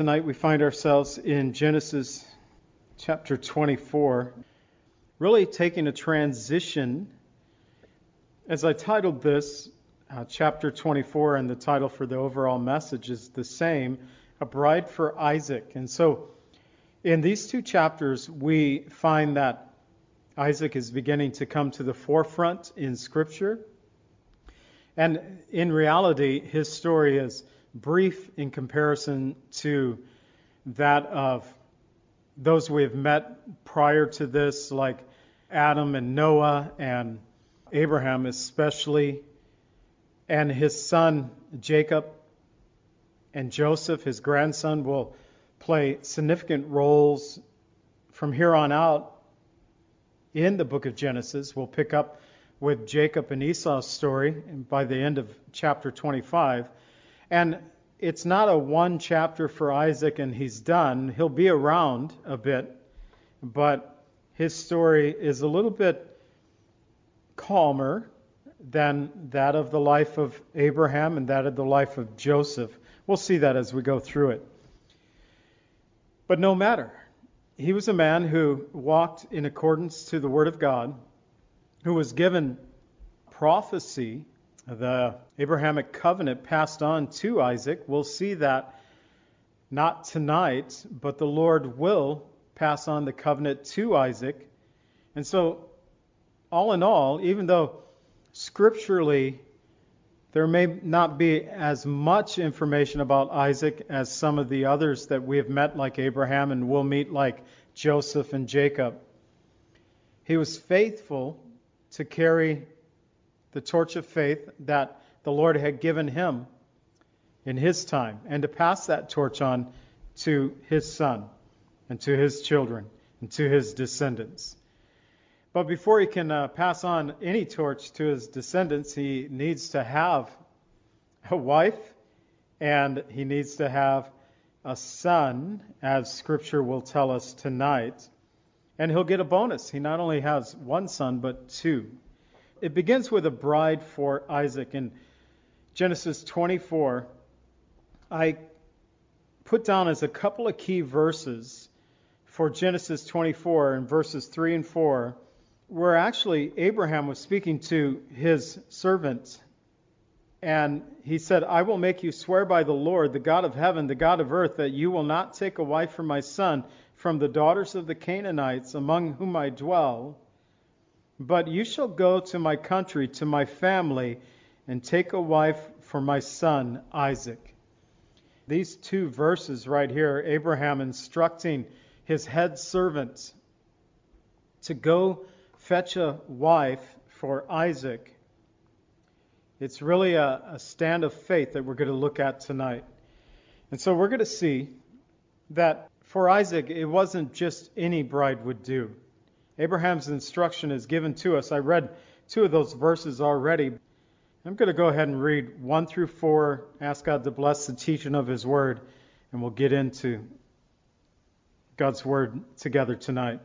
tonight we find ourselves in Genesis chapter 24, really taking a transition. As I titled this, uh, chapter 24, and the title for the overall message is the same A Bride for Isaac. And so, in these two chapters, we find that Isaac is beginning to come to the forefront in Scripture. And in reality, his story is brief in comparison to that of those we have met prior to this, like Adam and Noah and Abraham, especially and his son Jacob and Joseph, his grandson, will play significant roles from here on out in the book of Genesis. We'll pick up with Jacob and Esau's story by the end of chapter 25. And it's not a one chapter for Isaac and he's done. He'll be around a bit, but his story is a little bit calmer than that of the life of Abraham and that of the life of Joseph. We'll see that as we go through it. But no matter. He was a man who walked in accordance to the Word of God, who was given prophecy, the Abrahamic covenant passed on to Isaac. We'll see that not tonight, but the Lord will pass on the covenant to Isaac. And so, all in all, even though scripturally, there may not be as much information about Isaac as some of the others that we have met, like Abraham, and we'll meet, like Joseph and Jacob. He was faithful to carry the torch of faith that the Lord had given him in his time and to pass that torch on to his son and to his children and to his descendants. But before he can uh, pass on any torch to his descendants, he needs to have a wife and he needs to have a son, as scripture will tell us tonight. And he'll get a bonus. He not only has one son, but two. It begins with a bride for Isaac. In Genesis 24, I put down as a couple of key verses for Genesis 24 in verses 3 and 4 where actually Abraham was speaking to his servant. And he said, I will make you swear by the Lord, the God of heaven, the God of earth, that you will not take a wife for my son from the daughters of the Canaanites among whom I dwell, but you shall go to my country, to my family, and take a wife for my son Isaac. These two verses right here, Abraham instructing his head servant to go fetch a wife for Isaac, it's really a, a stand of faith that we're going to look at tonight. And so we're going to see that for Isaac, it wasn't just any bride would do. Abraham's instruction is given to us. I read two of those verses already. I'm going to go ahead and read 1 through 4, ask God to bless the teaching of His Word, and we'll get into God's Word together tonight.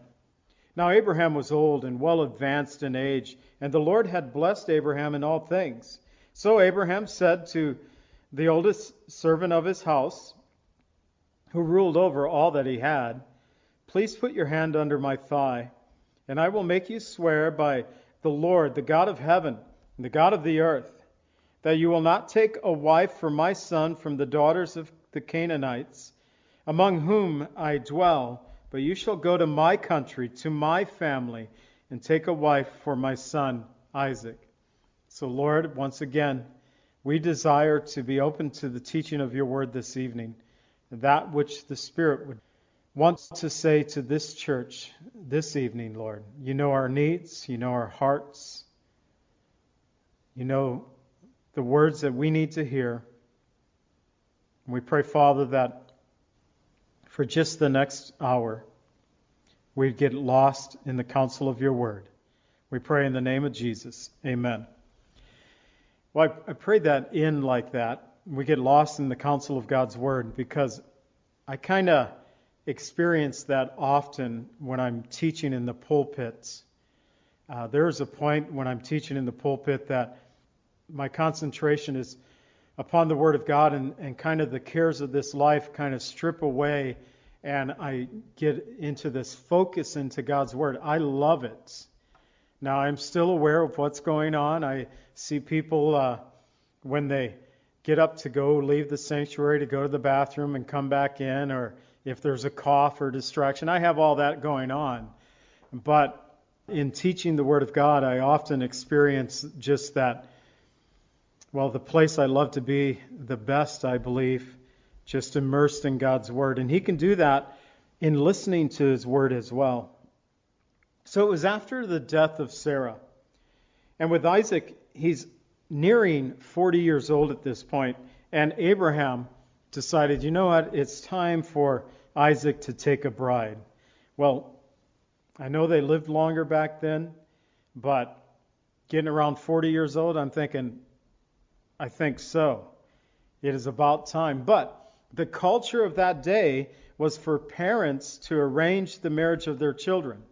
Now Abraham was old and well advanced in age, and the Lord had blessed Abraham in all things. So Abraham said to the oldest servant of his house, who ruled over all that he had, Please put your hand under my thigh, and I will make you swear by the Lord, the God of heaven, and the God of the earth, that you will not take a wife for my son from the daughters of the Canaanites, among whom I dwell but you shall go to my country, to my family, and take a wife for my son Isaac. So, Lord, once again, we desire to be open to the teaching of your word this evening, that which the Spirit would want to say to this church this evening, Lord. You know our needs, you know our hearts, you know the words that we need to hear. we pray, Father, that for just the next hour, we'd get lost in the counsel of your word. We pray in the name of Jesus. Amen. Well, I, I prayed that in like that. We get lost in the counsel of God's word because I kind of experience that often when I'm teaching in the pulpits. Uh, there is a point when I'm teaching in the pulpit that my concentration is upon the Word of God and, and kind of the cares of this life kind of strip away and I get into this focus into God's Word. I love it. Now, I'm still aware of what's going on. I see people uh, when they get up to go leave the sanctuary to go to the bathroom and come back in, or if there's a cough or distraction. I have all that going on. But in teaching the Word of God, I often experience just that well, the place I love to be the best, I believe, just immersed in God's Word. And He can do that in listening to His Word as well. So it was after the death of Sarah. And with Isaac, he's nearing 40 years old at this point, and Abraham decided, you know what, it's time for Isaac to take a bride. Well, I know they lived longer back then, but getting around 40 years old, I'm thinking, I think so. It is about time. But the culture of that day was for parents to arrange the marriage of their children.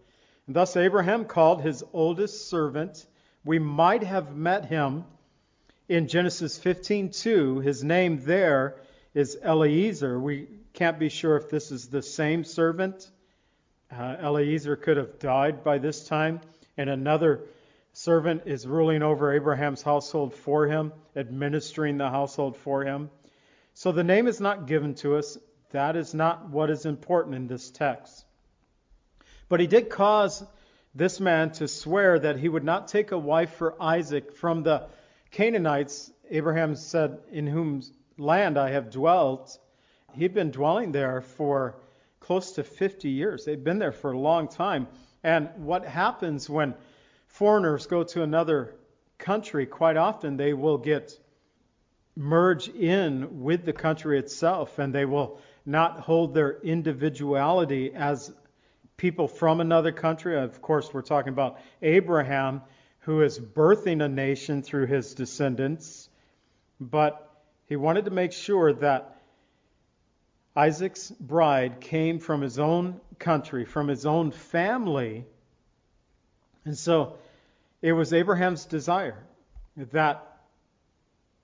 And thus Abraham called his oldest servant. We might have met him in Genesis 15:2. His name there is Eliezer. We can't be sure if this is the same servant. Uh, Eliezer could have died by this time, and another servant is ruling over Abraham's household for him, administering the household for him. So the name is not given to us. That is not what is important in this text. But he did cause this man to swear that he would not take a wife for Isaac from the Canaanites. Abraham said, In whose land I have dwelt. He'd been dwelling there for close to 50 years. They'd been there for a long time. And what happens when foreigners go to another country, quite often they will get merged in with the country itself and they will not hold their individuality as people from another country. Of course, we're talking about Abraham, who is birthing a nation through his descendants, but he wanted to make sure that Isaac's bride came from his own country, from his own family. And so it was Abraham's desire that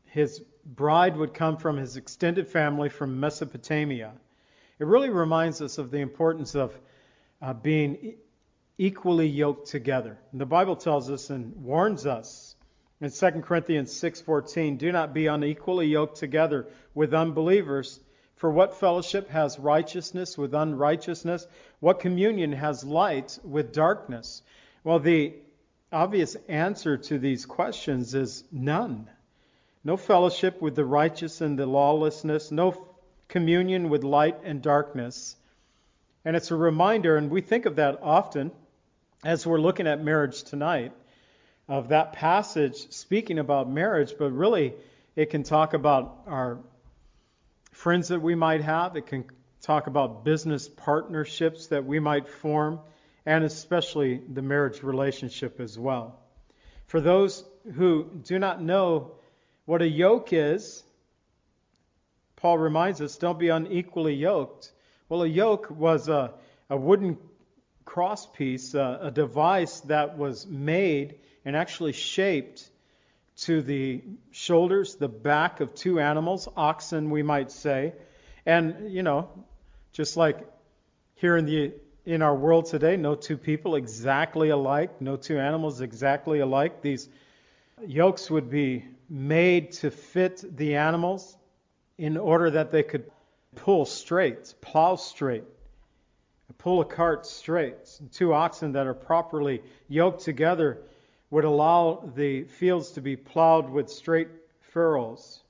his bride would come from his extended family from Mesopotamia. It really reminds us of the importance of uh, being equally yoked together. And the Bible tells us and warns us in 2 Corinthians 6:14, "Do not be unequally yoked together with unbelievers, for what fellowship has righteousness with unrighteousness? What communion has light with darkness?" Well, the obvious answer to these questions is none. No fellowship with the righteous and the lawlessness, no communion with light and darkness. And it's a reminder, and we think of that often as we're looking at marriage tonight, of that passage speaking about marriage, but really it can talk about our friends that we might have, it can talk about business partnerships that we might form and especially the marriage relationship as well. For those who do not know what a yoke is, Paul reminds us don't be unequally yoked. Well, a yoke was a, a wooden crosspiece, a, a device that was made and actually shaped to the shoulders, the back of two animals, oxen, we might say. And, you know, just like here in the in our world today, no two people exactly alike, no two animals exactly alike. These yokes would be made to fit the animals in order that they could pull straight, plow straight, pull a cart straight. Two oxen that are properly yoked together would allow the fields to be plowed with straight furrows.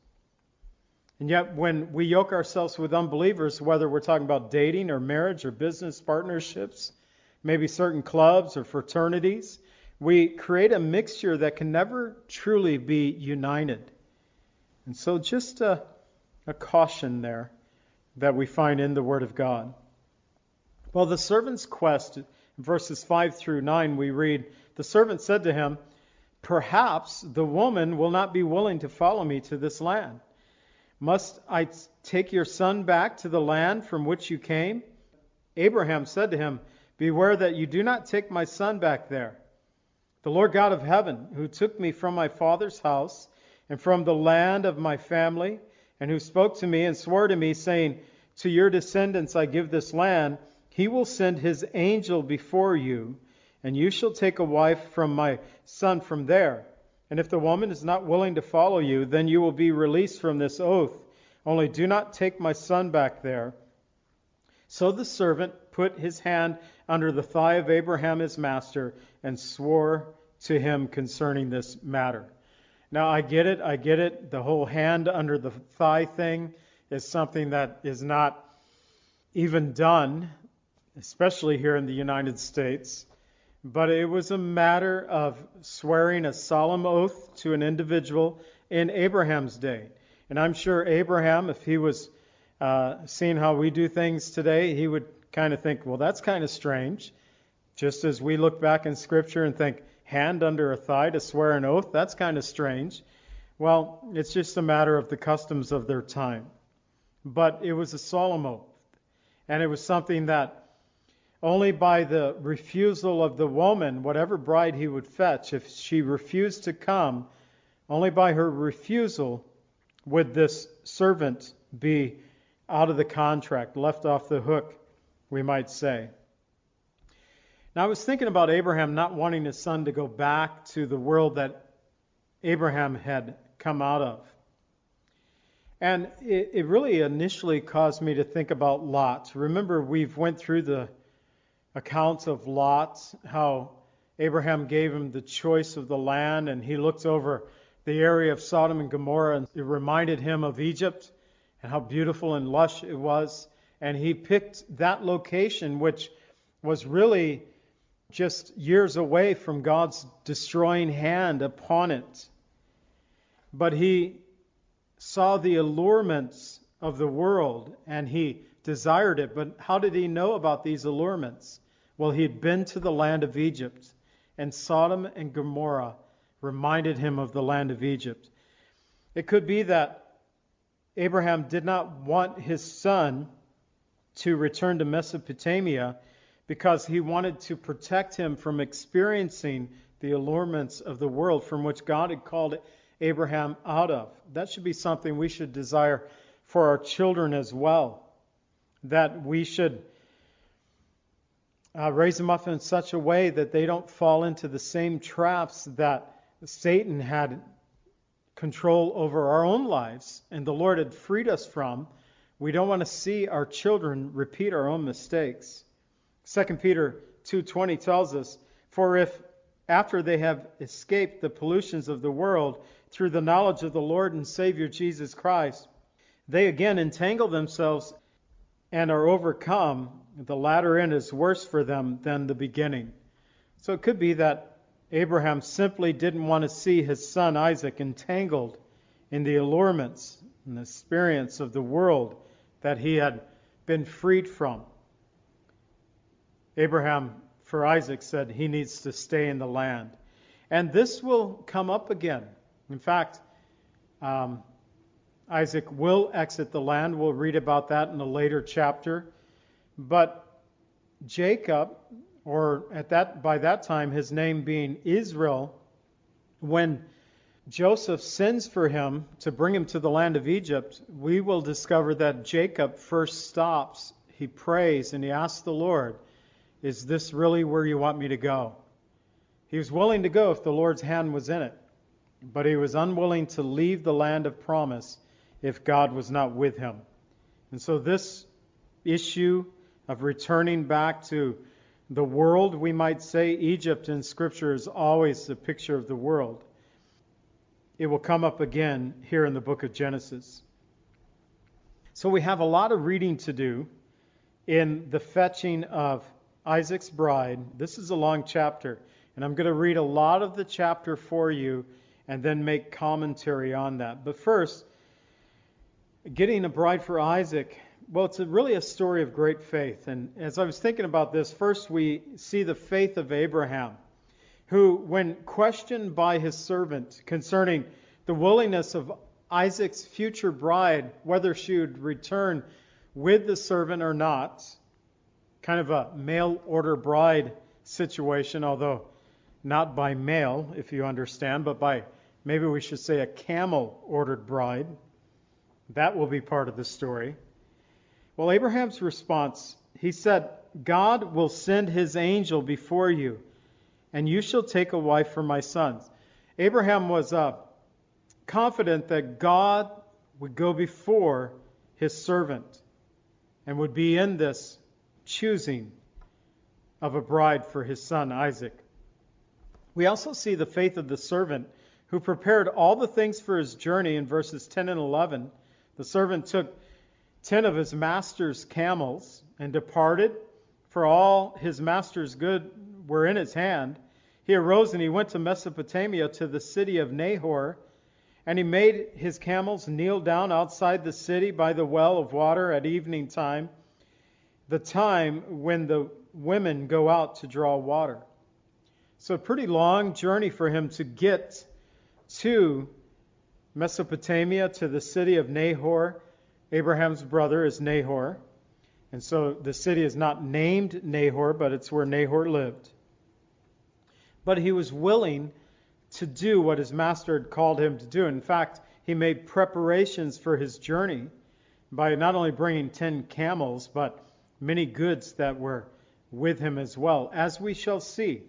And yet, when we yoke ourselves with unbelievers, whether we're talking about dating or marriage or business partnerships, maybe certain clubs or fraternities, we create a mixture that can never truly be united. And so, just a, a caution there that we find in the Word of God. Well, the servant's quest, verses 5 through 9, we read, The servant said to him, Perhaps the woman will not be willing to follow me to this land. Must I take your son back to the land from which you came? Abraham said to him, Beware that you do not take my son back there. The Lord God of heaven, who took me from my father's house and from the land of my family, and who spoke to me and swore to me, saying, To your descendants I give this land, he will send his angel before you, and you shall take a wife from my son from there. And if the woman is not willing to follow you, then you will be released from this oath. Only do not take my son back there. So the servant put his hand under the thigh of Abraham his master and swore to him concerning this matter. Now, I get it, I get it. The whole hand under the thigh thing is something that is not even done especially here in the United States. But it was a matter of swearing a solemn oath to an individual in Abraham's day. And I'm sure Abraham, if he was uh, seeing how we do things today, he would kind of think, well, that's kind of strange. Just as we look back in Scripture and think, hand under a thigh to swear an oath, that's kind of strange. Well, it's just a matter of the customs of their time. But it was a solemn oath. And it was something that only by the refusal of the woman, whatever bride he would fetch, if she refused to come, only by her refusal would this servant be out of the contract, left off the hook, we might say. Now, I was thinking about Abraham not wanting his son to go back to the world that Abraham had come out of. And it, it really initially caused me to think about Lot. Remember, we've went through the accounts of Lot, how Abraham gave him the choice of the land, and he looked over the area of Sodom and Gomorrah, and it reminded him of Egypt and how beautiful and lush it was. And he picked that location, which was really just years away from God's destroying hand upon it. But he saw the allurements of the world and he desired it. But how did he know about these allurements? Well, he had been to the land of Egypt, and Sodom and Gomorrah reminded him of the land of Egypt. It could be that Abraham did not want his son to return to Mesopotamia because he wanted to protect him from experiencing the allurements of the world from which God had called Abraham out of. That should be something we should desire for our children as well that we should uh, raise them up in such a way that they don't fall into the same traps that Satan had control over our own lives and the Lord had freed us from. We don't want to see our children repeat our own mistakes. 2 Peter 2:20 tells us, "For if after they have escaped the pollutions of the world through the knowledge of the Lord and Savior Jesus Christ, they again entangle themselves and are overcome, the latter end is worse for them than the beginning. So it could be that Abraham simply didn't want to see his son Isaac entangled in the allurements and the experience of the world that he had been freed from. Abraham, for Isaac, said he needs to stay in the land. And this will come up again. In fact, um, Isaac will exit the land. We'll read about that in a later chapter. But Jacob, or at that by that time his name being Israel, when Joseph sends for him to bring him to the land of Egypt, we will discover that Jacob first stops. He prays and he asks the Lord, Is this really where you want me to go? He was willing to go if the Lord's hand was in it, but he was unwilling to leave the land of promise if God was not with him. And so, this issue of returning back to the world, we might say, Egypt in Scripture is always the picture of the world. It will come up again here in the book of Genesis. So, we have a lot of reading to do in the fetching of Isaac's bride. This is a long chapter, and I'm going to read a lot of the chapter for you and then make commentary on that. But first, getting a bride for Isaac, well, it's a, really a story of great faith. And as I was thinking about this, first we see the faith of Abraham, who, when questioned by his servant concerning the willingness of Isaac's future bride, whether she would return with the servant or not, kind of a mail order bride situation, although not by mail, if you understand, but by Maybe we should say a camel ordered bride. That will be part of the story. Well, Abraham's response, he said, God will send his angel before you, and you shall take a wife for my sons. Abraham was uh, confident that God would go before his servant and would be in this choosing of a bride for his son Isaac. We also see the faith of the servant who prepared all the things for his journey in verses 10 and 11. The servant took ten of his master's camels and departed, for all his master's good were in his hand. He arose and he went to Mesopotamia to the city of Nahor, and he made his camels kneel down outside the city by the well of water at evening time, the time when the women go out to draw water. So, a pretty long journey for him to get to Mesopotamia, to the city of Nahor. Abraham's brother is Nahor. And so the city is not named Nahor, but it's where Nahor lived. But he was willing to do what his master had called him to do. In fact, he made preparations for his journey by not only bringing 10 camels, but many goods that were with him as well, as we shall see.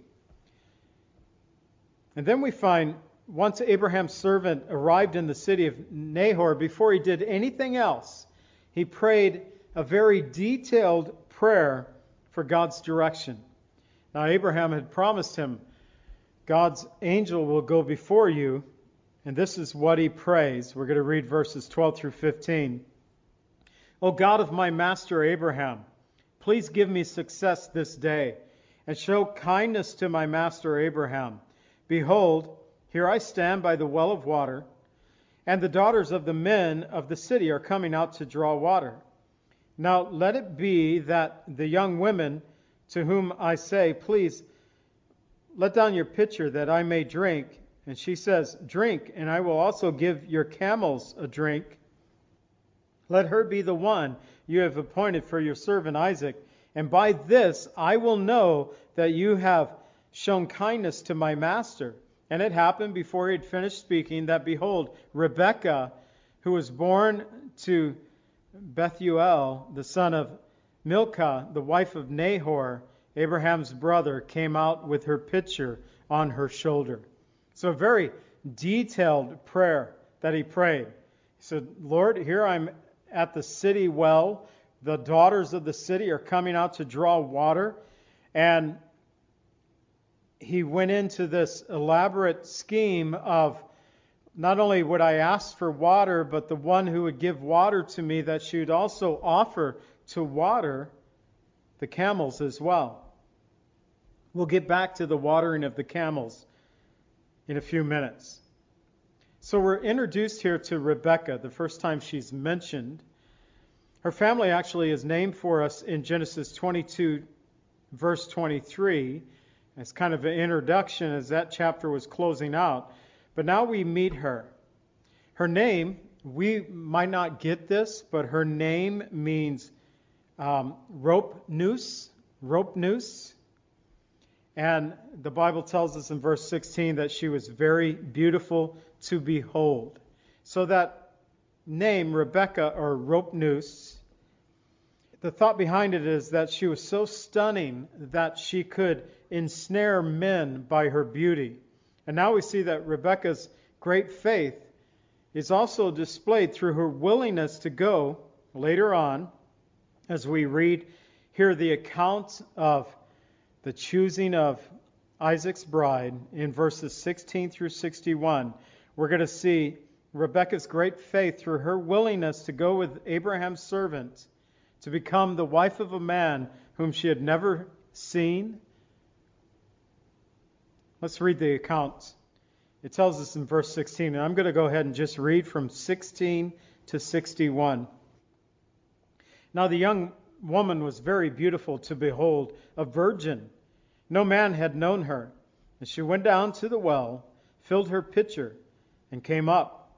And then we find once Abraham's servant arrived in the city of Nahor, before he did anything else, he prayed a very detailed prayer for God's direction. Now, Abraham had promised him, God's angel will go before you, and this is what he prays. We're going to read verses 12 through 15. O God of my master Abraham, please give me success this day, and show kindness to my master Abraham. Behold, here I stand by the well of water, and the daughters of the men of the city are coming out to draw water. Now let it be that the young women to whom I say, Please let down your pitcher that I may drink. And she says, Drink, and I will also give your camels a drink. Let her be the one you have appointed for your servant Isaac. And by this I will know that you have shown kindness to my master and it happened before he had finished speaking that, behold, Rebekah, who was born to Bethuel, the son of Milcah, the wife of Nahor, Abraham's brother, came out with her pitcher on her shoulder. So, a very detailed prayer that he prayed. He said, Lord, here I'm at the city well. The daughters of the city are coming out to draw water. And he went into this elaborate scheme of not only would I ask for water, but the one who would give water to me, that she would also offer to water the camels as well. We'll get back to the watering of the camels in a few minutes. So we're introduced here to Rebecca, the first time she's mentioned. Her family actually is named for us in Genesis 22, verse 23 as kind of an introduction as that chapter was closing out. But now we meet her. Her name, we might not get this, but her name means um, rope noose, rope noose. And the Bible tells us in verse 16 that she was very beautiful to behold. So that name, Rebecca or rope noose, the thought behind it is that she was so stunning that she could ensnare men by her beauty. And now we see that Rebecca's great faith is also displayed through her willingness to go later on, as we read here the account of the choosing of Isaac's bride in verses 16 through 61. We're going to see Rebecca's great faith through her willingness to go with Abraham's servant to become the wife of a man whom she had never seen Let's read the accounts. It tells us in verse 16, and I'm going to go ahead and just read from 16 to 61. Now the young woman was very beautiful to behold, a virgin. No man had known her. And she went down to the well, filled her pitcher, and came up.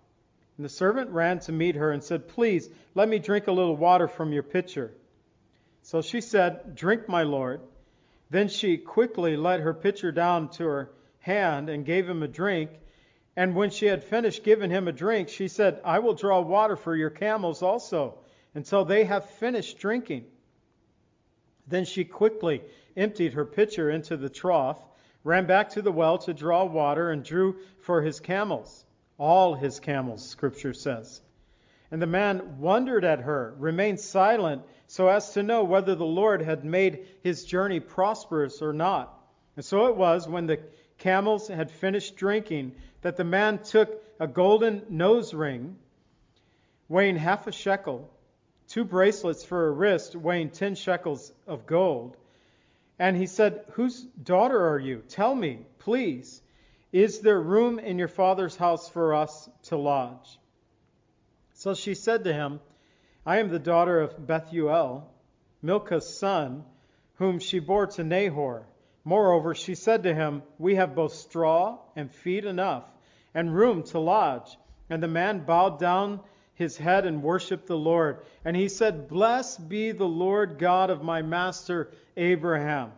And the servant ran to meet her and said, Please, let me drink a little water from your pitcher. So she said, Drink, my lord. Then she quickly let her pitcher down to her hand and gave him a drink. And when she had finished giving him a drink, she said, I will draw water for your camels also, until they have finished drinking. Then she quickly emptied her pitcher into the trough, ran back to the well to draw water, and drew for his camels. All his camels, Scripture says. And the man wondered at her, remained silent, so as to know whether the Lord had made his journey prosperous or not. And so it was, when the camels had finished drinking, that the man took a golden nose ring weighing half a shekel, two bracelets for a wrist weighing ten shekels of gold. And he said, Whose daughter are you? Tell me, please. Is there room in your father's house for us to lodge? So she said to him, I am the daughter of Bethuel, Milcah's son, whom she bore to Nahor. Moreover, she said to him, We have both straw and feed enough, and room to lodge. And the man bowed down his head and worshiped the Lord. And he said, Blessed be the Lord God of my master Abraham,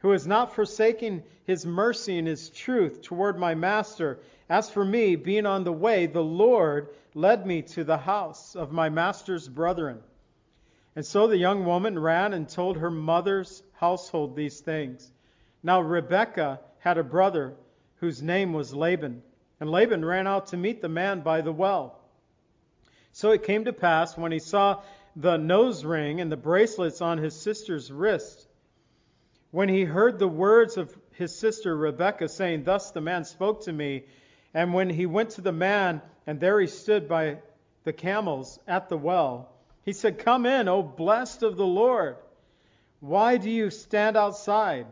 who has not forsaken his mercy and his truth toward my master. As for me, being on the way, the Lord led me to the house of my master's brethren. And so the young woman ran and told her mother's household these things. Now Rebekah had a brother whose name was Laban, and Laban ran out to meet the man by the well. So it came to pass when he saw the nose ring and the bracelets on his sister's wrist, when he heard the words of his sister Rebekah saying, Thus the man spoke to me, and when he went to the man, and there he stood by the camels at the well, he said, Come in, O blessed of the Lord. Why do you stand outside?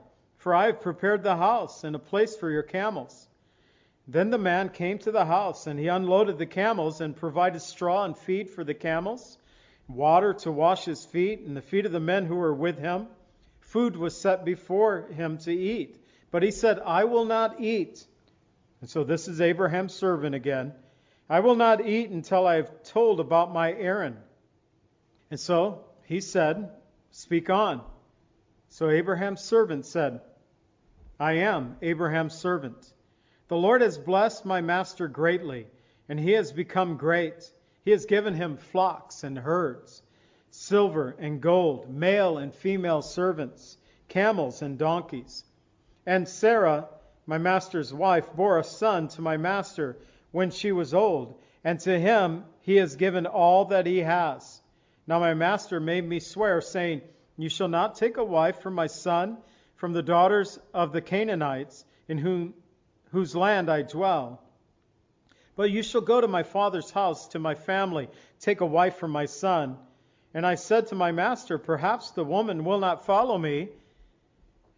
for I have prepared the house and a place for your camels. Then the man came to the house, and he unloaded the camels and provided straw and feed for the camels, water to wash his feet and the feet of the men who were with him. Food was set before him to eat. But he said, I will not eat. And so this is Abraham's servant again. I will not eat until I have told about my errand. And so he said, Speak on. So Abraham's servant said, I am Abraham's servant. The Lord has blessed my master greatly, and he has become great. He has given him flocks and herds, silver and gold, male and female servants, camels and donkeys. And Sarah, my master's wife, bore a son to my master when she was old, and to him he has given all that he has. Now my master made me swear, saying, You shall not take a wife for my son from the daughters of the Canaanites, in whom, whose land I dwell. But you shall go to my father's house, to my family, take a wife for my son. And I said to my master, Perhaps the woman will not follow me.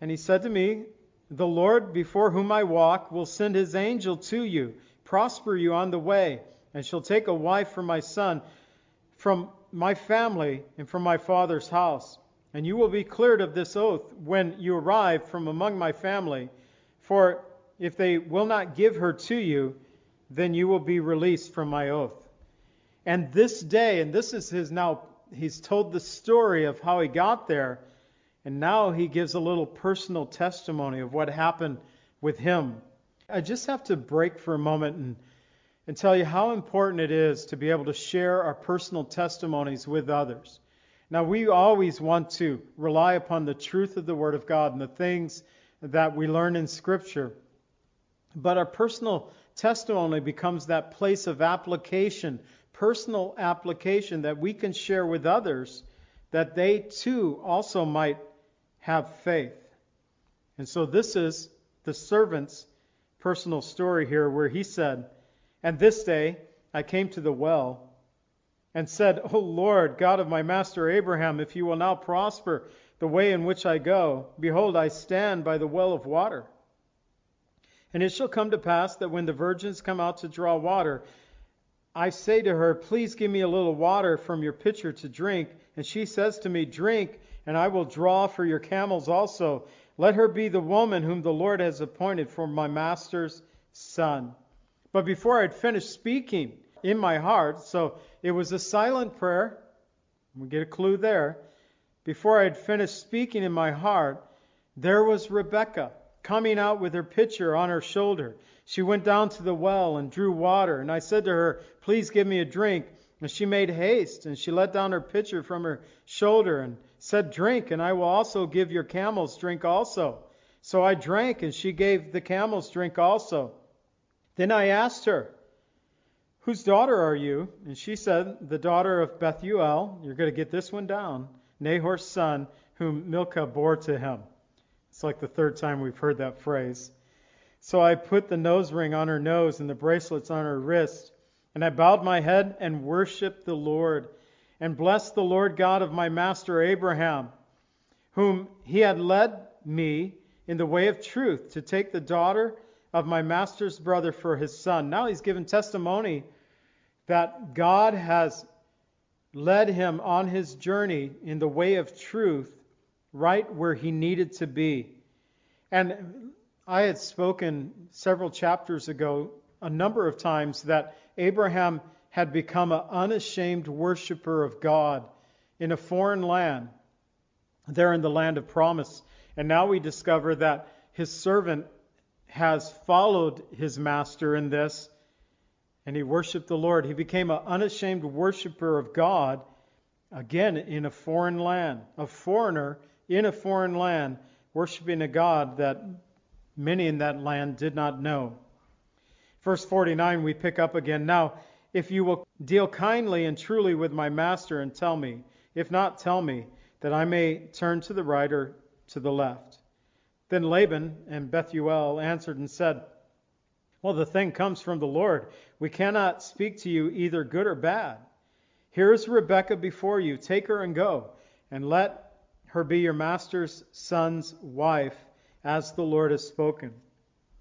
And he said to me, The Lord before whom I walk will send his angel to you, prosper you on the way, and shall take a wife for my son from my family and from my father's house. And you will be cleared of this oath when you arrive from among my family. For if they will not give her to you, then you will be released from my oath. And this day, and this is his now, he's told the story of how he got there. And now he gives a little personal testimony of what happened with him. I just have to break for a moment and, and tell you how important it is to be able to share our personal testimonies with others. Now, we always want to rely upon the truth of the Word of God and the things that we learn in Scripture. But our personal testimony becomes that place of application, personal application that we can share with others that they too also might have faith. And so this is the servant's personal story here where he said, And this day I came to the well and said, O Lord, God of my master Abraham, if you will now prosper the way in which I go, behold, I stand by the well of water. And it shall come to pass that when the virgins come out to draw water, I say to her, Please give me a little water from your pitcher to drink. And she says to me, Drink, and I will draw for your camels also. Let her be the woman whom the Lord has appointed for my master's son. But before I had finished speaking in my heart, so it was a silent prayer. We get a clue there. Before I had finished speaking in my heart, there was Rebecca coming out with her pitcher on her shoulder. She went down to the well and drew water, and I said to her, Please give me a drink. And she made haste, and she let down her pitcher from her shoulder, and said, Drink, and I will also give your camels drink also. So I drank, and she gave the camels drink also. Then I asked her, Whose daughter are you? And she said, The daughter of Bethuel. You're going to get this one down. Nahor's son, whom Milcah bore to him. It's like the third time we've heard that phrase. So I put the nose ring on her nose and the bracelets on her wrist, and I bowed my head and worshiped the Lord, and blessed the Lord God of my master Abraham, whom he had led me in the way of truth to take the daughter of my master's brother for his son. Now he's given testimony that God has led him on his journey in the way of truth right where he needed to be. And I had spoken several chapters ago a number of times that Abraham had become an unashamed worshiper of God in a foreign land, there in the land of promise. And now we discover that his servant has followed his master in this, and he worshiped the Lord. He became an unashamed worshiper of God, again in a foreign land, a foreigner in a foreign land, worshiping a God that many in that land did not know. Verse 49, we pick up again. Now, if you will deal kindly and truly with my master and tell me, if not, tell me, that I may turn to the right or to the left. Then Laban and Bethuel answered and said, Well, the thing comes from the Lord. We cannot speak to you either good or bad. Here is Rebekah before you. Take her and go, and let her be your master's son's wife, as the Lord has spoken.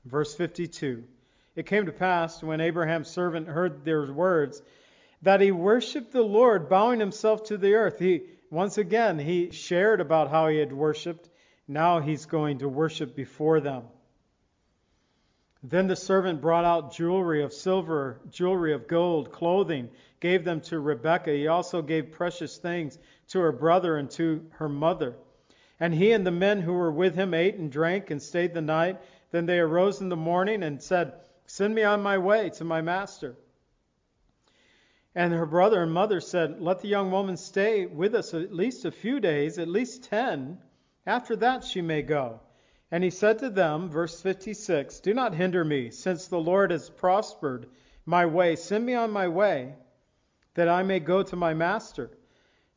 Verse 52 It came to pass, when Abraham's servant heard their words, that he worshiped the Lord, bowing himself to the earth. He once again he shared about how he had worshiped. Now he's going to worship before them. Then the servant brought out jewelry of silver, jewelry of gold, clothing, gave them to Rebekah. He also gave precious things to her brother and to her mother. And he and the men who were with him ate and drank and stayed the night. Then they arose in the morning and said, Send me on my way to my master. And her brother and mother said, Let the young woman stay with us at least a few days, at least ten. After that she may go. And he said to them, verse 56, Do not hinder me, since the Lord has prospered my way. Send me on my way, that I may go to my master.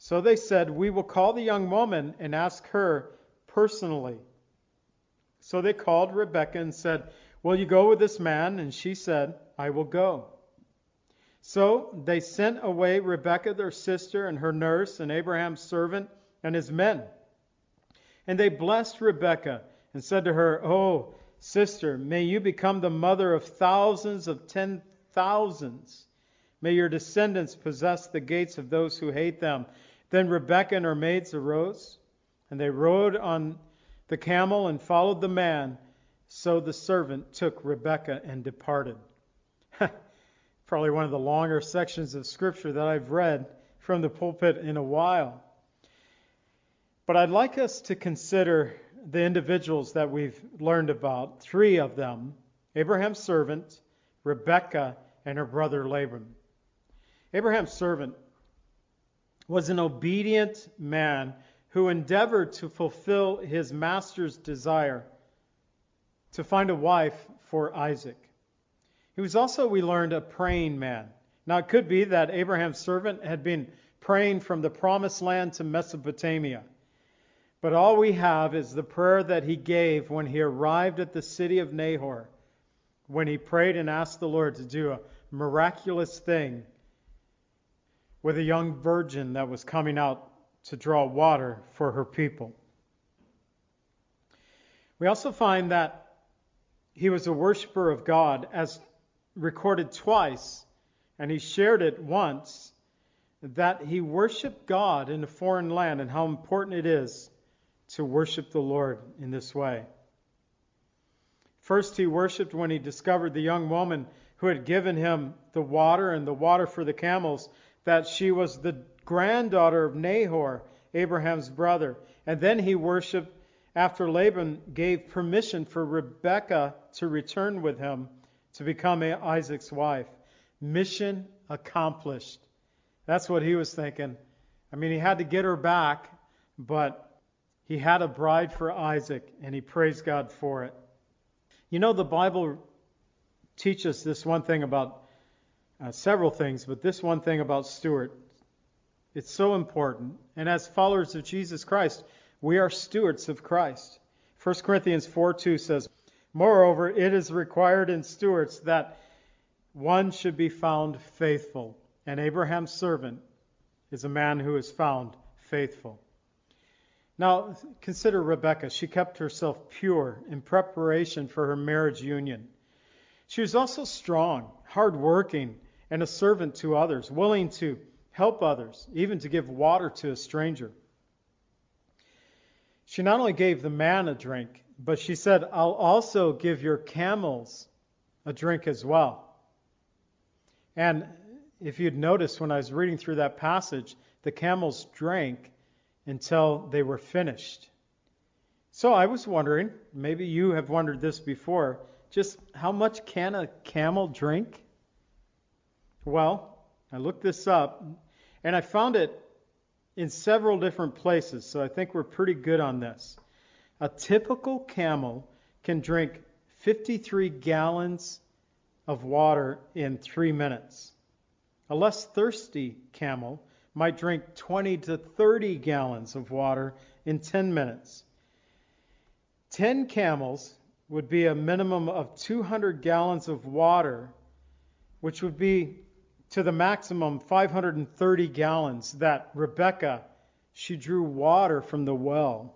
So they said, We will call the young woman and ask her personally. So they called Rebekah and said, Will you go with this man? And she said, I will go. So they sent away Rebekah, their sister, and her nurse, and Abraham's servant, and his men. And they blessed Rebekah and said to her, Oh, sister, may you become the mother of thousands of ten thousands. May your descendants possess the gates of those who hate them. Then Rebekah and her maids arose, and they rode on the camel and followed the man. So the servant took Rebekah and departed. Probably one of the longer sections of Scripture that I've read from the pulpit in a while. But I'd like us to consider the individuals that we've learned about, three of them Abraham's servant, Rebekah, and her brother Laban. Abraham's servant was an obedient man who endeavored to fulfill his master's desire to find a wife for Isaac. He was also, we learned, a praying man. Now, it could be that Abraham's servant had been praying from the promised land to Mesopotamia. But all we have is the prayer that he gave when he arrived at the city of Nahor, when he prayed and asked the Lord to do a miraculous thing with a young virgin that was coming out to draw water for her people. We also find that he was a worshiper of God, as recorded twice, and he shared it once, that he worshiped God in a foreign land and how important it is to worship the Lord in this way. First, he worshiped when he discovered the young woman who had given him the water and the water for the camels that she was the granddaughter of Nahor, Abraham's brother. And then he worshiped after Laban gave permission for Rebekah to return with him to become Isaac's wife. Mission accomplished. That's what he was thinking. I mean, he had to get her back, but he had a bride for Isaac, and he praised God for it. You know, the Bible teaches this one thing about uh, several things, but this one thing about steward. It's so important. And as followers of Jesus Christ, we are stewards of Christ. 1 Corinthians 4 2 says, Moreover, it is required in stewards that one should be found faithful. And Abraham's servant is a man who is found faithful. Now, consider Rebecca. She kept herself pure in preparation for her marriage union. She was also strong, hardworking, and a servant to others, willing to help others, even to give water to a stranger. She not only gave the man a drink, but she said, I'll also give your camels a drink as well. And if you'd noticed when I was reading through that passage, the camels drank until they were finished. So I was wondering, maybe you have wondered this before, just how much can a camel drink? Well, I looked this up and I found it in several different places, so I think we're pretty good on this. A typical camel can drink 53 gallons of water in three minutes. A less thirsty camel might drink 20 to 30 gallons of water in 10 minutes. 10 camels would be a minimum of 200 gallons of water, which would be to the maximum 530 gallons that Rebecca she drew water from the well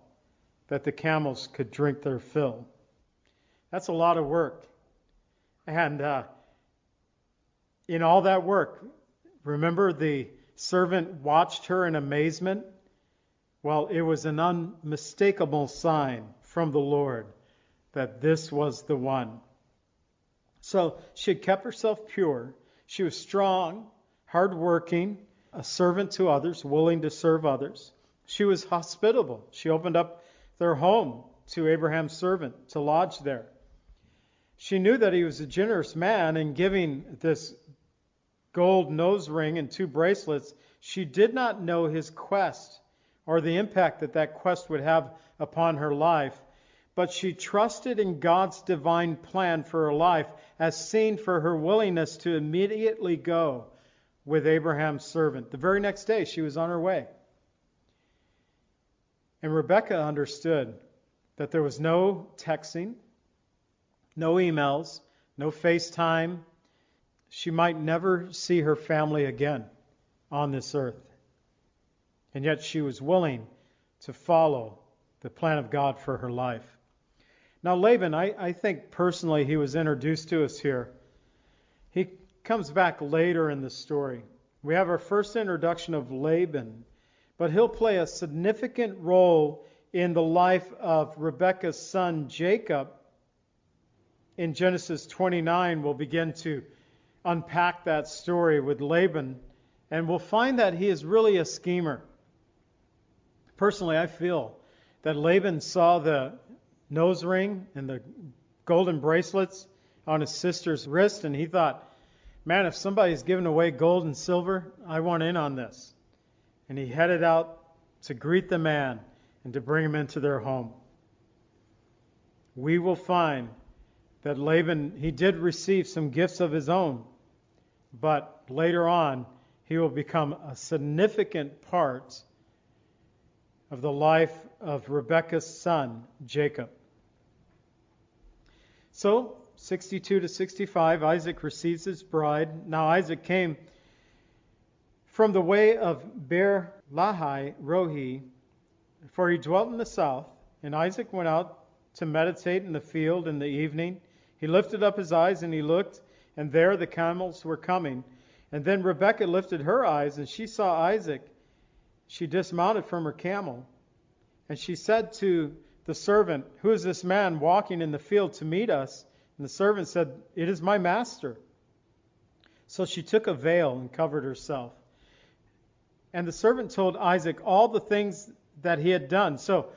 that the camels could drink their fill. That's a lot of work. And uh, in all that work, remember the servant watched her in amazement? Well, it was an unmistakable sign from the Lord that this was the one. So she had kept herself pure she was strong, hardworking, a servant to others, willing to serve others. She was hospitable. She opened up their home to Abraham's servant to lodge there. She knew that he was a generous man in giving this gold nose ring and two bracelets. She did not know his quest or the impact that that quest would have upon her life but she trusted in God's divine plan for her life, as seen for her willingness to immediately go with Abraham's servant. The very next day, she was on her way. And Rebecca understood that there was no texting, no emails, no FaceTime. She might never see her family again on this earth. And yet she was willing to follow the plan of God for her life. Now, Laban, I, I think personally he was introduced to us here. He comes back later in the story. We have our first introduction of Laban, but he'll play a significant role in the life of Rebekah's son Jacob. In Genesis 29, we'll begin to unpack that story with Laban, and we'll find that he is really a schemer. Personally, I feel that Laban saw the nose ring and the golden bracelets on his sister's wrist, and he thought, man, if somebody's giving away gold and silver, I want in on this. And he headed out to greet the man and to bring him into their home. We will find that Laban, he did receive some gifts of his own, but later on, he will become a significant part of the life of Rebekah's son, Jacob. So, 62 to 65, Isaac receives his bride. Now, Isaac came from the way of Beer Lahai Roi, for he dwelt in the south. And Isaac went out to meditate in the field in the evening. He lifted up his eyes and he looked, and there the camels were coming. And then Rebekah lifted her eyes, and she saw Isaac. She dismounted from her camel and she said to the servant, Who is this man walking in the field to meet us? And the servant said, It is my master. So she took a veil and covered herself. And the servant told Isaac all the things that he had done. So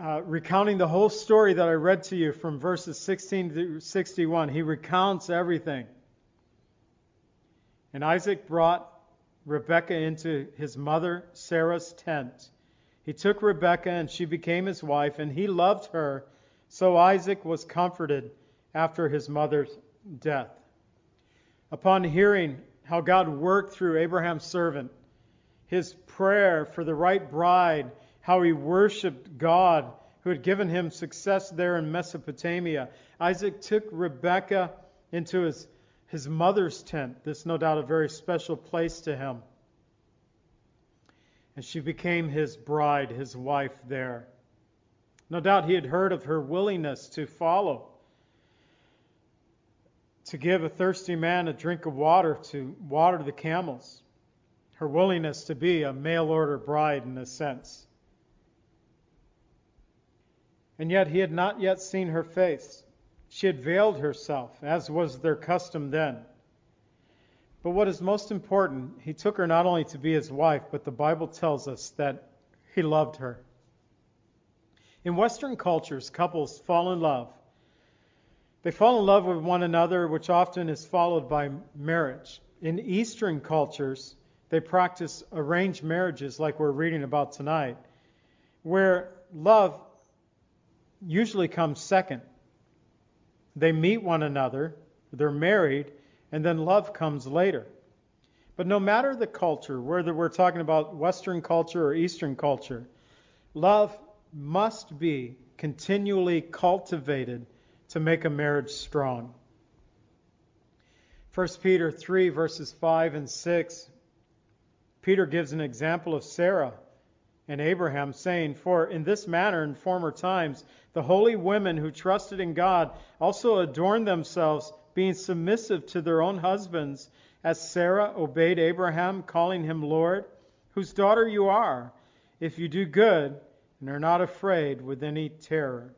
uh, recounting the whole story that I read to you from verses 16 to 61. He recounts everything. And Isaac brought Rebekah into his mother Sarah's tent. He took Rebekah, and she became his wife, and he loved her. So Isaac was comforted after his mother's death. Upon hearing how God worked through Abraham's servant, his prayer for the right bride, how he worshiped God who had given him success there in Mesopotamia, Isaac took Rebekah into his his mother's tent. This, no doubt, a very special place to him. And she became his bride, his wife there. No doubt he had heard of her willingness to follow, to give a thirsty man a drink of water, to water the camels, her willingness to be a mail order bride in a sense. And yet he had not yet seen her face. She had veiled herself, as was their custom then. But what is most important, he took her not only to be his wife, but the Bible tells us that he loved her. In Western cultures, couples fall in love. They fall in love with one another, which often is followed by marriage. In Eastern cultures, they practice arranged marriages like we're reading about tonight, where love usually comes second. They meet one another, they're married, and then love comes later. But no matter the culture, whether we're talking about Western culture or Eastern culture, love must be continually cultivated to make a marriage strong. 1 Peter 3, verses 5 and 6, Peter gives an example of Sarah and Abraham, saying, For in this manner in former times the holy women who trusted in God also adorned themselves, being submissive to their own husbands, as Sarah obeyed Abraham, calling him Lord, whose daughter you are, if you do good and are not afraid with any terror.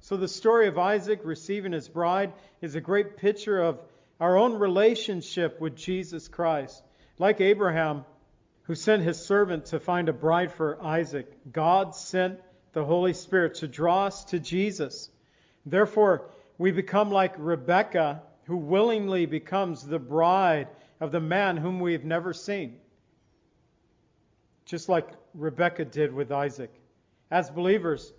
So the story of Isaac receiving his bride is a great picture of our own relationship with Jesus Christ. Like Abraham, who sent his servant to find a bride for Isaac, God sent the Holy Spirit to draw us to Jesus. Therefore, we become like Rebekah, who willingly becomes the bride of the man whom we have never seen. Just like Rebekah did with Isaac. As believers,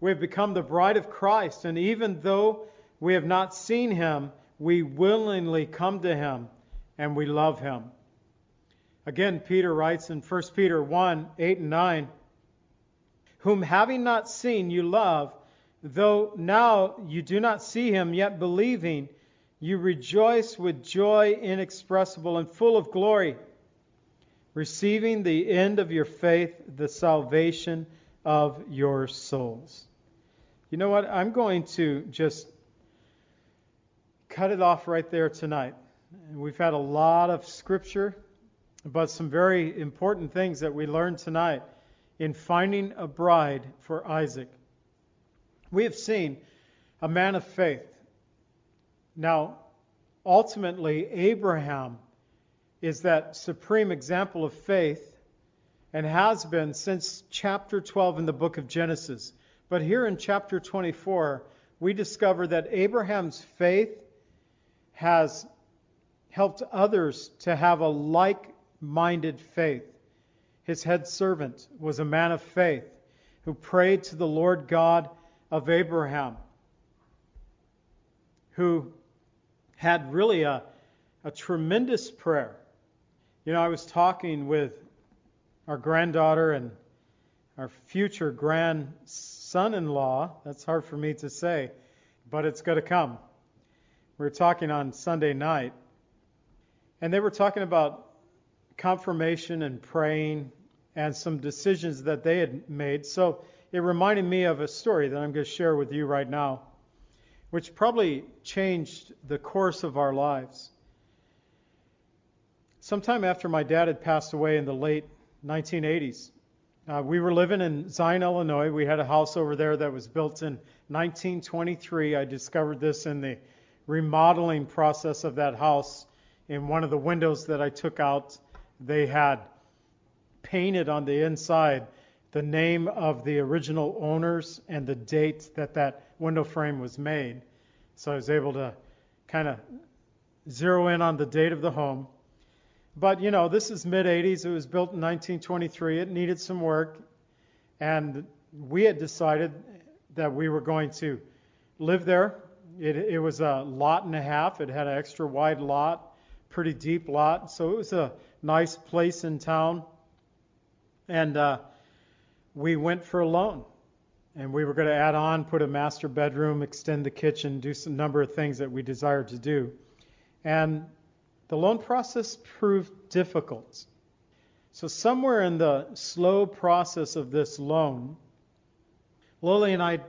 we have become the bride of Christ, and even though we have not seen him, we willingly come to him and we love him. Again, Peter writes in 1 Peter 1 8 and 9, Whom having not seen you love, though now you do not see him, yet believing, you rejoice with joy inexpressible and full of glory, receiving the end of your faith, the salvation of your souls. You know what? I'm going to just cut it off right there tonight. We've had a lot of scripture but some very important things that we learned tonight in finding a bride for Isaac. We have seen a man of faith. Now, ultimately, Abraham is that supreme example of faith and has been since chapter 12 in the book of Genesis. But here in chapter 24, we discover that Abraham's faith has helped others to have a like minded faith. His head servant was a man of faith who prayed to the Lord God of Abraham, who had really a, a tremendous prayer. You know, I was talking with our granddaughter and our future grandson in law. That's hard for me to say, but it's going to come. We were talking on Sunday night, and they were talking about confirmation and praying and some decisions that they had made. So it reminded me of a story that I'm going to share with you right now, which probably changed the course of our lives. Sometime after my dad had passed away in the late 1980s, uh, we were living in Zion, Illinois. We had a house over there that was built in 1923. I discovered this in the remodeling process of that house in one of the windows that I took out they had painted on the inside the name of the original owners and the date that that window frame was made. So I was able to kind of zero in on the date of the home. But you know, this is mid 80s. It was built in 1923. It needed some work, and we had decided that we were going to live there. It, it was a lot and a half. It had an extra wide lot, pretty deep lot, so it was a nice place in town. And uh, we went for a loan, and we were going to add on, put a master bedroom, extend the kitchen, do some number of things that we desired to do. And the loan process proved difficult. So, somewhere in the slow process of this loan, Lily and I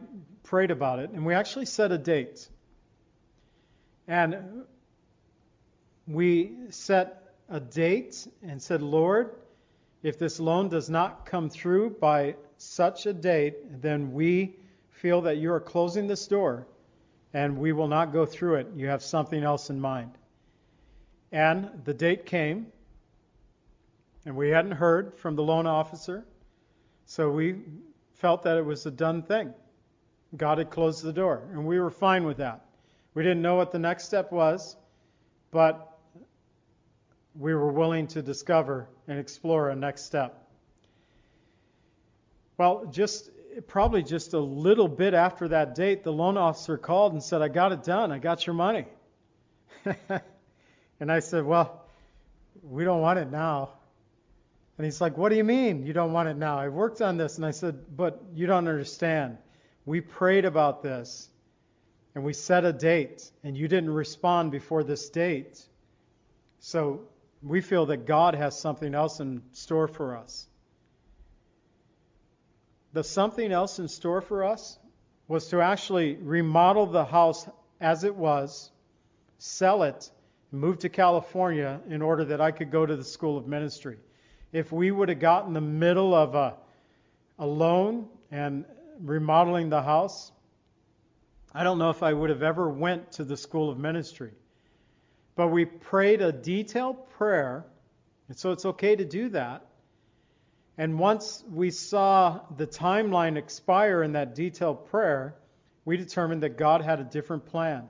prayed about it, and we actually set a date. And we set a date and said, Lord, if this loan does not come through by such a date, then we feel that you are closing this door and we will not go through it. You have something else in mind. And the date came, and we hadn't heard from the loan officer, so we felt that it was a done thing. God had closed the door, and we were fine with that. We didn't know what the next step was, but we were willing to discover and explore a next step. Well, just probably just a little bit after that date, the loan officer called and said, I got it done. I got your money. And I said, Well, we don't want it now. And he's like, What do you mean you don't want it now? I've worked on this. And I said, But you don't understand. We prayed about this and we set a date, and you didn't respond before this date. So we feel that God has something else in store for us. The something else in store for us was to actually remodel the house as it was, sell it, and move to California in order that I could go to the School of Ministry. If we would have gotten the middle of a, a loan and remodeling the house, I don't know if I would have ever went to the School of Ministry. But we prayed a detailed prayer, and so it's okay to do that. And once we saw the timeline expire in that detailed prayer, we determined that God had a different plan.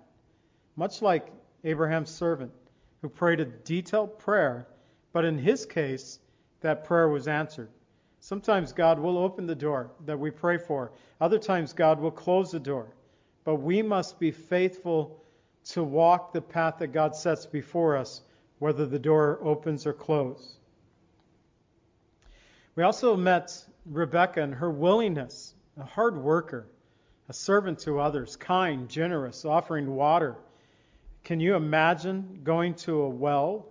Much like Abraham's servant, who prayed a detailed prayer, but in his case, that prayer was answered. Sometimes God will open the door that we pray for, other times, God will close the door. But we must be faithful to walk the path that God sets before us, whether the door opens or closes. We also met Rebecca and her willingness, a hard worker, a servant to others, kind, generous, offering water can you imagine going to a well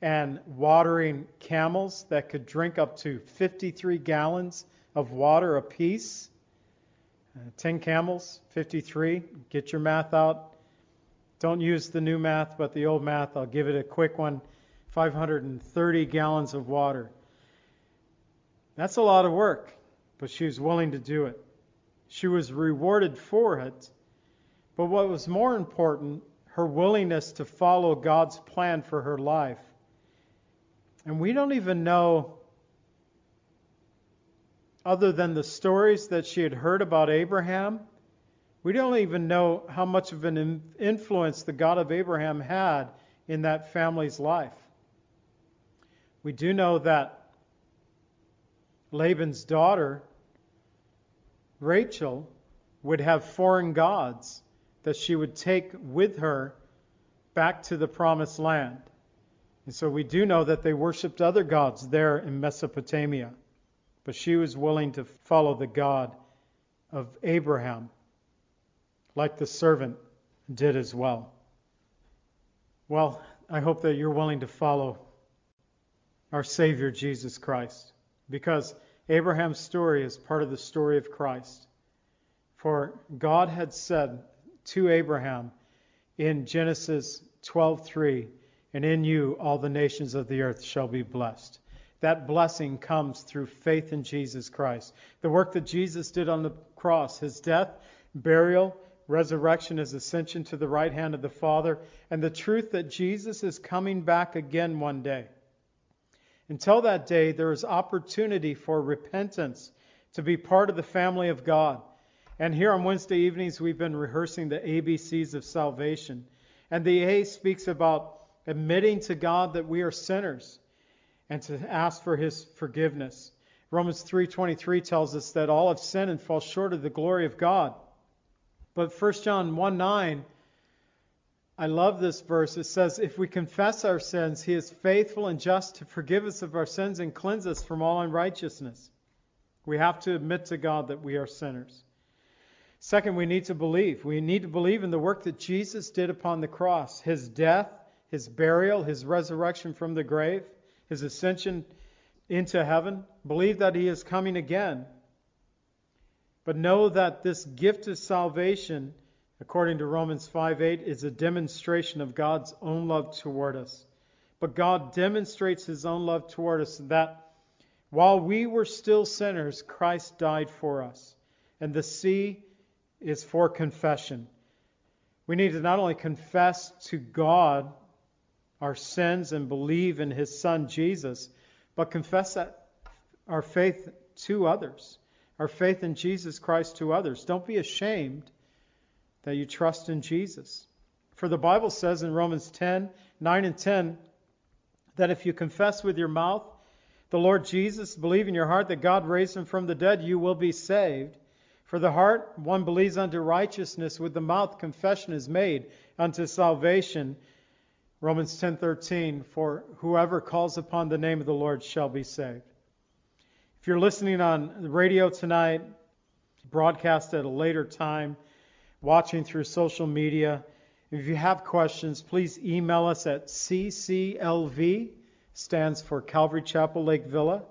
and watering camels that could drink up to 53 gallons of water apiece? Uh, 10 camels, 53. Get your math out. Don't use the new math, but the old math. I'll give it a quick one 530 gallons of water. That's a lot of work, but she was willing to do it. She was rewarded for it. But what was more important her willingness to follow God's plan for her life. And we don't even know, other than the stories that she had heard about Abraham, we don't even know how much of an influence the God of Abraham had in that family's life. We do know that Laban's daughter, Rachel, would have foreign gods that she would take with her back to the promised land. And so we do know that they worshiped other gods there in Mesopotamia. But she was willing to follow the God of Abraham, like the servant did as well. Well, I hope that you're willing to follow our Savior Jesus Christ, because Abraham's story is part of the story of Christ. For God had said to Abraham in Genesis 12:3, and in you all the nations of the earth shall be blessed. That blessing comes through faith in Jesus Christ. The work that Jesus did on the cross, his death, burial, resurrection, his ascension to the right hand of the Father, and the truth that Jesus is coming back again one day. Until that day, there is opportunity for repentance to be part of the family of God. And here on Wednesday evenings, we've been rehearsing the ABCs of salvation. And the A speaks about admitting to God that we are sinners and to ask for his forgiveness. Romans 3:23 tells us that all have sinned and fall short of the glory of God. But 1 John 1 9, I love this verse. It says, If we confess our sins, he is faithful and just to forgive us of our sins and cleanse us from all unrighteousness. We have to admit to God that we are sinners. Second, we need to believe. We need to believe in the work that Jesus did upon the cross his death, his burial, his resurrection from the grave, his ascension into heaven. Believe that he is coming again. But know that this gift of salvation according to Romans 5:8, is a demonstration of God's own love toward us. But God demonstrates his own love toward us that while we were still sinners, Christ died for us. And the C is for confession. We need to not only confess to God our sins and believe in his son Jesus, but confess that our faith to others, our faith in Jesus Christ to others. Don't be ashamed that you trust in Jesus. For the Bible says in Romans 10 9 and 10 that if you confess with your mouth the Lord Jesus, believe in your heart that God raised him from the dead, you will be saved. For the heart one believes unto righteousness, with the mouth confession is made unto salvation. Romans 10:13 For whoever calls upon the name of the Lord shall be saved. If you're listening on the radio tonight, broadcast at a later time, watching through social media. If you have questions, please email us at cclv, stands for Calvary Chapel Lake Villa,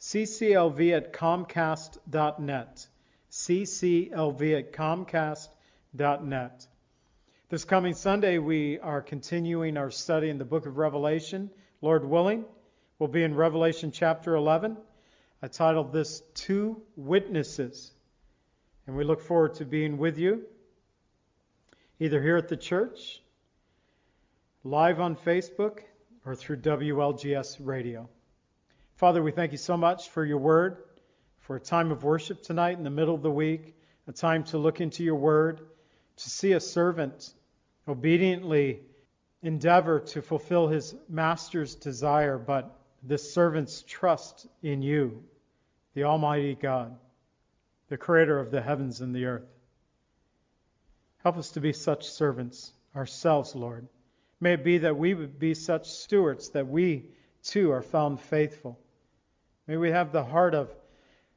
cclv at comcast.net. cclv at comcast.net. This coming Sunday, we are continuing our study in the book of Revelation. Lord willing, we'll be in Revelation chapter 11. I titled this Two Witnesses. And we look forward to being with you either here at the church, live on Facebook, or through WLGS radio. Father, we thank you so much for your word, for a time of worship tonight in the middle of the week, a time to look into your word, to see a servant obediently endeavor to fulfill his master's desire, but this servant's trust in you, the Almighty God, the creator of the heavens and the earth. Help us to be such servants ourselves, Lord. May it be that we would be such stewards that we too are found faithful. May we have the heart of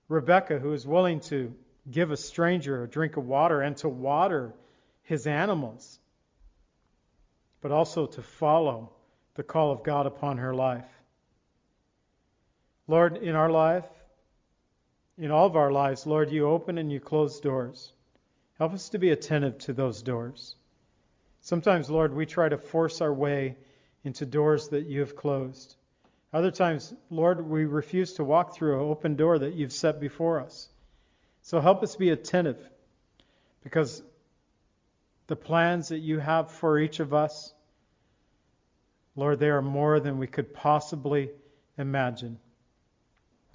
Rebecca, who is willing to give a stranger a drink of water and to water his animals, but also to follow the call of God upon her life. Lord, in our life, in all of our lives, Lord, you open and you close doors. Help us to be attentive to those doors. Sometimes, Lord, we try to force our way into doors that you have closed. Other times, Lord, we refuse to walk through an open door that you've set before us. So help us be attentive because the plans that you have for each of us, Lord, they are more than we could possibly imagine.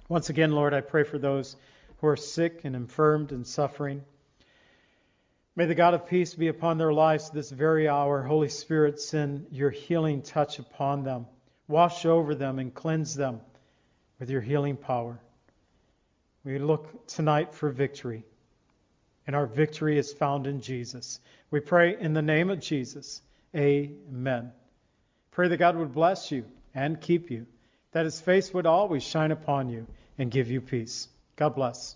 Once again, Lord, I pray for those who are sick and infirmed and suffering. May the God of peace be upon their lives this very hour. Holy Spirit, send your healing touch upon them. Wash over them and cleanse them with your healing power. We look tonight for victory, and our victory is found in Jesus. We pray in the name of Jesus. Amen. Pray that God would bless you and keep you, that his face would always shine upon you and give you peace. God bless.